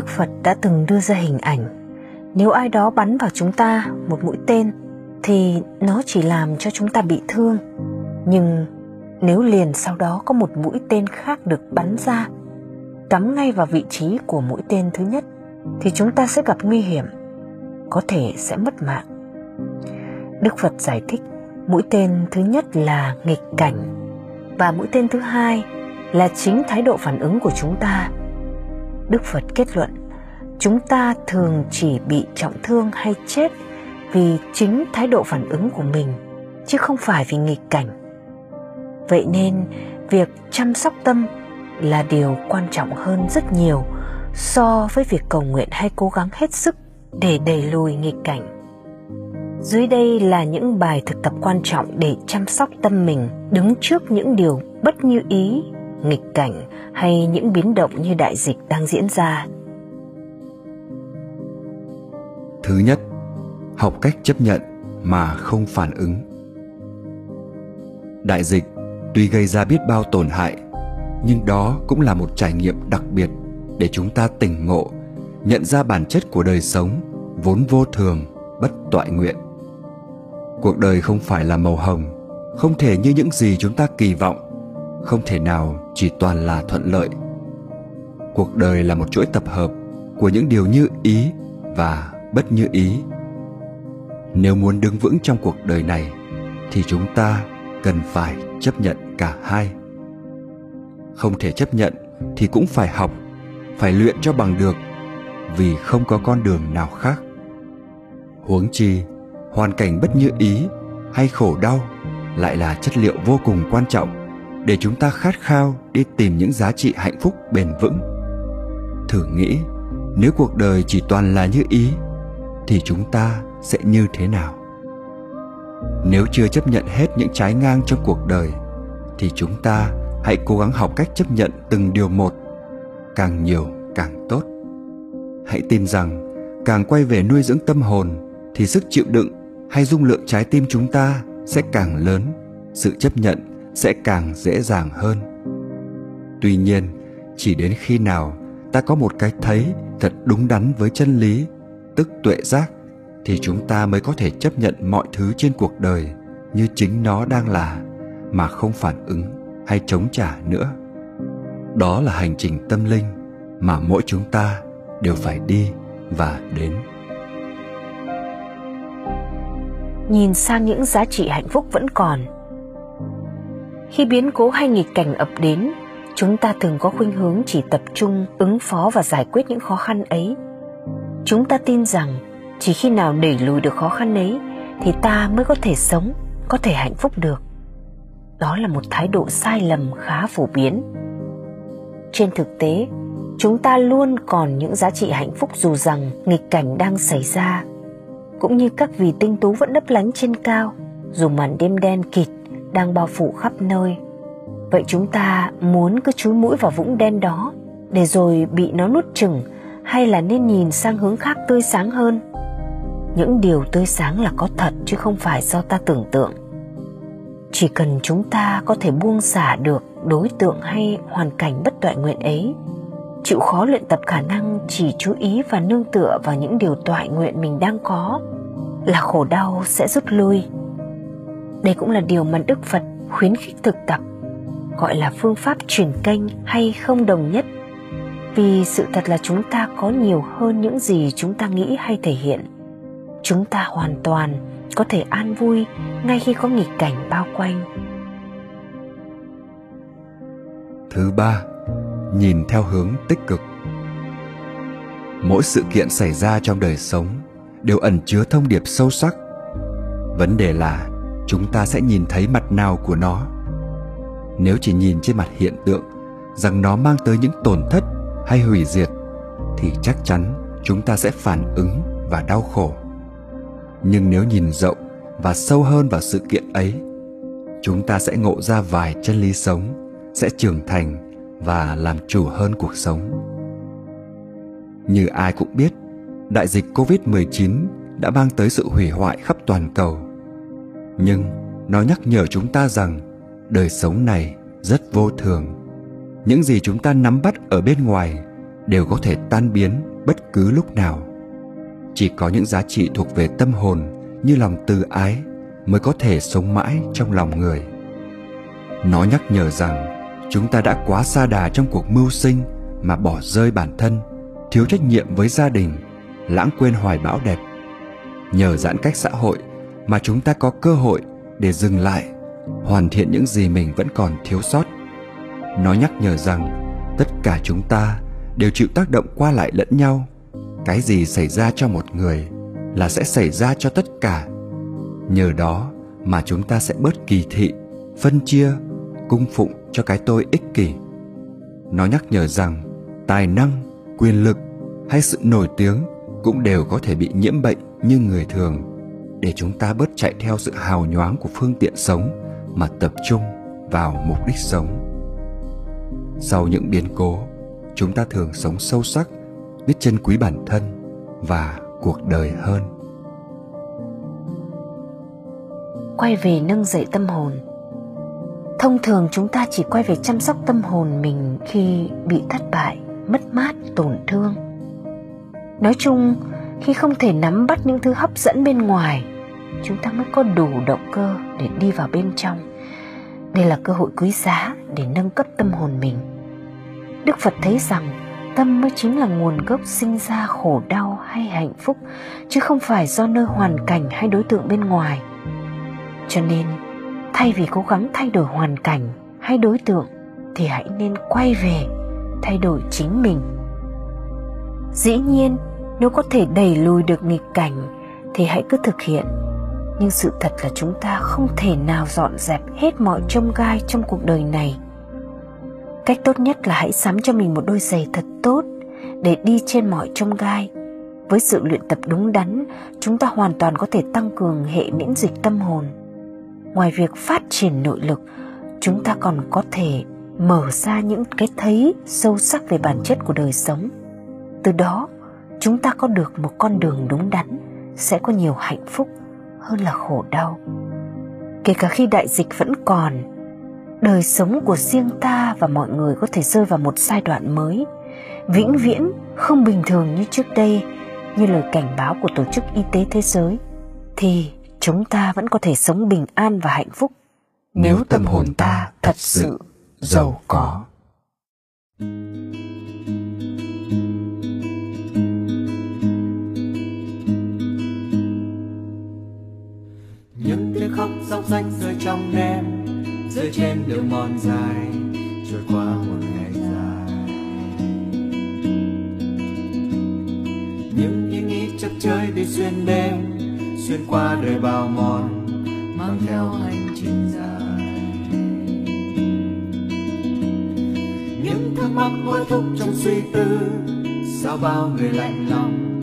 Đức Phật đã từng đưa ra hình ảnh. Nếu ai đó bắn vào chúng ta một mũi tên, thì nó chỉ làm cho chúng ta bị thương. Nhưng nếu liền sau đó có một mũi tên khác được bắn ra, cắm ngay vào vị trí của mũi tên thứ nhất, thì chúng ta sẽ gặp nguy hiểm, có thể sẽ mất mạng. Đức phật giải thích, mũi tên thứ nhất là nghịch cảnh và mũi tên thứ hai là chính thái độ phản ứng của chúng ta đức phật kết luận, chúng ta thường chỉ bị trọng thương hay chết vì chính thái độ phản ứng của mình, chứ không phải vì nghịch cảnh. Vậy nên, việc chăm sóc tâm là điều quan trọng hơn rất nhiều so với việc cầu nguyện hay cố gắng hết sức để đẩy lùi nghịch cảnh. Dưới đây là những bài thực tập quan trọng để chăm sóc tâm mình, đứng trước những điều bất như ý nghịch cảnh hay những biến động như đại dịch đang diễn ra. Thứ nhất, học cách chấp nhận mà không phản ứng. Đại dịch tuy gây ra biết bao tổn hại, nhưng đó cũng là một trải nghiệm đặc biệt để chúng ta tỉnh ngộ, nhận ra bản chất của đời sống vốn vô thường, bất toại nguyện. Cuộc đời không phải là màu hồng, không thể như những gì chúng ta kỳ vọng không thể nào chỉ toàn là thuận lợi. Cuộc đời là một chuỗi tập hợp của những điều như ý và bất như ý. Nếu muốn đứng vững trong cuộc đời này, thì chúng ta cần phải chấp nhận cả hai. Không thể chấp nhận thì cũng phải học, phải luyện cho bằng được, vì không có con đường nào khác. Huống chi, hoàn cảnh bất như ý hay khổ đau lại là chất liệu vô cùng quan trọng để chúng ta khát khao đi tìm những giá trị hạnh phúc bền vững. Thử nghĩ, nếu cuộc đời chỉ toàn là như ý, thì chúng ta sẽ như thế nào? Nếu chưa chấp nhận hết những trái ngang trong cuộc đời, thì chúng ta hãy cố gắng học cách chấp nhận từng điều một, càng nhiều càng tốt. Hãy tin rằng, càng quay về nuôi dưỡng tâm hồn, thì sức chịu đựng hay dung lượng trái tim chúng ta sẽ càng lớn. Sự chấp nhận sẽ càng dễ dàng hơn. Tuy nhiên, chỉ đến khi nào ta có một cái thấy thật đúng đắn với chân lý, tức tuệ giác, thì chúng ta mới có thể chấp nhận mọi thứ trên cuộc đời như chính nó đang là, mà không phản ứng hay chống trả nữa. Đó là hành trình tâm linh mà mỗi chúng ta đều phải đi và đến. Nhìn sang những giá trị hạnh phúc vẫn còn khi biến cố hay nghịch cảnh ập đến, chúng ta thường có khuynh hướng chỉ tập trung, ứng phó và giải quyết những khó khăn ấy. Chúng ta tin rằng, chỉ khi nào đẩy lùi được khó khăn ấy, thì ta mới có thể sống, có thể hạnh phúc được. Đó là một thái độ sai lầm khá phổ biến. Trên thực tế, chúng ta luôn còn những giá trị hạnh phúc dù rằng nghịch cảnh đang xảy ra, cũng như các vì tinh tú vẫn lấp lánh trên cao, dù màn đêm đen kịt đang bao phủ khắp nơi. Vậy chúng ta muốn cứ chúi mũi vào vũng đen đó để rồi bị nó nuốt chừng hay là nên nhìn sang hướng khác tươi sáng hơn? Những điều tươi sáng là có thật chứ không phải do ta tưởng tượng. Chỉ cần chúng ta có thể buông xả được đối tượng hay hoàn cảnh bất toại nguyện ấy, chịu khó luyện tập khả năng chỉ chú ý và nương tựa vào những điều toại nguyện mình đang có, là khổ đau sẽ rút lui đây cũng là điều mà đức phật khuyến khích thực tập, gọi là phương pháp truyền kênh hay không đồng nhất. Vì sự thật là chúng ta có nhiều hơn những gì chúng ta nghĩ hay thể hiện. Chúng ta hoàn toàn có thể an vui ngay khi có nghịch cảnh bao quanh. Thứ ba, nhìn theo hướng tích cực. Mỗi sự kiện xảy ra trong đời sống đều ẩn chứa thông điệp sâu sắc. Vấn đề là chúng ta sẽ nhìn thấy mặt nào của nó. Nếu chỉ nhìn trên mặt hiện tượng rằng nó mang tới những tổn thất hay hủy diệt, thì chắc chắn chúng ta sẽ phản ứng và đau khổ. Nhưng nếu nhìn rộng và sâu hơn vào sự kiện ấy, chúng ta sẽ ngộ ra vài chân lý sống, sẽ trưởng thành và làm chủ hơn cuộc sống. Như ai cũng biết, đại dịch covid-19 đã mang tới sự hủy hoại khắp toàn cầu nhưng nó nhắc nhở chúng ta rằng đời sống này rất vô thường. Những gì chúng ta nắm bắt ở bên ngoài đều có thể tan biến bất cứ lúc nào. Chỉ có những giá trị thuộc về tâm hồn như lòng từ ái mới có thể sống mãi trong lòng người. Nó nhắc nhở rằng chúng ta đã quá xa đà trong cuộc mưu sinh mà bỏ rơi bản thân, thiếu trách nhiệm với gia đình, lãng quên hoài bão đẹp. Nhờ giãn cách xã hội mà chúng ta có cơ hội để dừng lại, hoàn thiện những gì mình vẫn còn thiếu sót. Nó nhắc nhở rằng tất cả chúng ta đều chịu tác động qua lại lẫn nhau. Cái gì xảy ra cho một người là sẽ xảy ra cho tất cả. Nhờ đó mà chúng ta sẽ bớt kỳ thị, phân chia, cung phụng cho cái tôi ích kỷ. Nó nhắc nhở rằng tài năng, quyền lực hay sự nổi tiếng cũng đều có thể bị nhiễm bệnh như người thường để chúng ta bớt chạy theo sự hào nhoáng của phương tiện sống mà tập trung vào mục đích sống. Sau những biến cố, chúng ta thường sống sâu sắc, biết trân quý bản thân và cuộc đời hơn. Quay về nâng dậy tâm hồn. Thông thường chúng ta chỉ quay về chăm sóc tâm hồn mình khi bị thất bại, mất mát, tổn thương. Nói chung khi không thể nắm bắt những thứ hấp dẫn bên ngoài, chúng ta mới có đủ động cơ để đi vào bên trong. Đây là cơ hội quý giá để nâng cấp tâm hồn mình. Đức phật thấy rằng tâm mới chính là nguồn gốc sinh ra khổ đau hay hạnh phúc, chứ không phải do nơi hoàn cảnh hay đối tượng bên ngoài. Cho nên, thay vì cố gắng thay đổi hoàn cảnh hay đối tượng, thì hãy nên quay về, thay đổi chính mình. Dĩ nhiên nếu có thể đẩy lùi được nghịch cảnh, thì hãy cứ thực hiện. Nhưng sự thật là chúng ta không thể nào dọn dẹp hết mọi trông gai trong cuộc đời này. Cách tốt nhất là hãy sắm cho mình một đôi giày thật tốt để đi trên mọi trông gai. Với sự luyện tập đúng đắn, chúng ta hoàn toàn có thể tăng cường hệ miễn dịch tâm hồn. Ngoài việc phát triển nội lực, chúng ta còn có thể mở ra những cái thấy sâu sắc về bản chất của đời sống. Từ đó chúng ta có được một con đường đúng đắn, sẽ có nhiều hạnh phúc hơn là khổ đau. Kể cả khi đại dịch vẫn còn, đời sống của riêng ta và mọi người có thể rơi vào một giai đoạn mới, vĩnh viễn không bình thường như trước đây, như lời cảnh báo của tổ chức y tế thế giới, thì chúng ta vẫn có thể sống bình an và hạnh phúc. Nếu tâm hồn ta thật sự giàu có. thank you khóc dốc rách rơi trong đêm rơi trên đường mòn dài, trôi qua một ngày dài. Những ý nghĩ chập chơi đi xuyên đêm, xuyên qua đời bao mòn, mang theo hành trình dài. Những thắc mắc hối thúc trong suy tư, sao bao người lạnh lòng,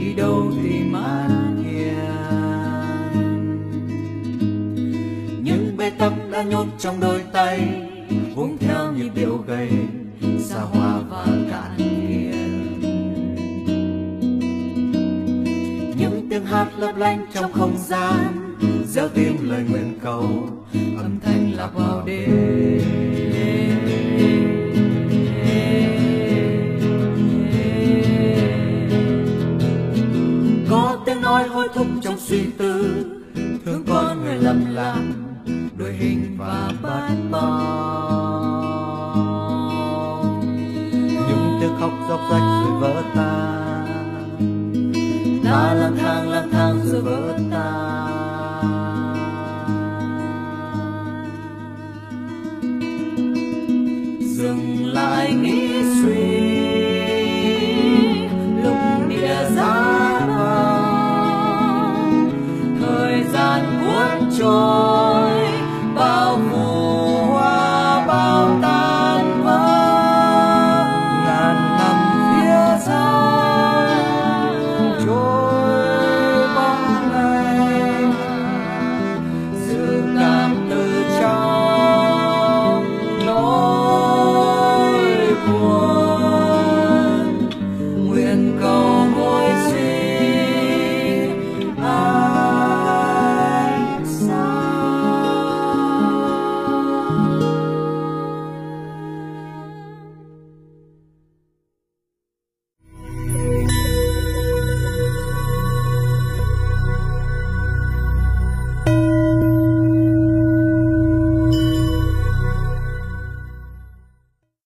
đi đâu tìm an đã nhốt trong đôi tay, uống theo nhịp điệu gầy, xa hoa và cạn kiệt. Những tiếng hát lấp lánh trong không gian, gieo tim lời nguyện cầu, âm thanh lạc vào đêm. Có tiếng nói hối thúc trong suy tư, thương con lầm lạc đội hình và bát bóng những tiếng khóc róc rách rồi vỡ ta ta lang thang lang thang rồi vỡ ta dừng lại nghĩ 说。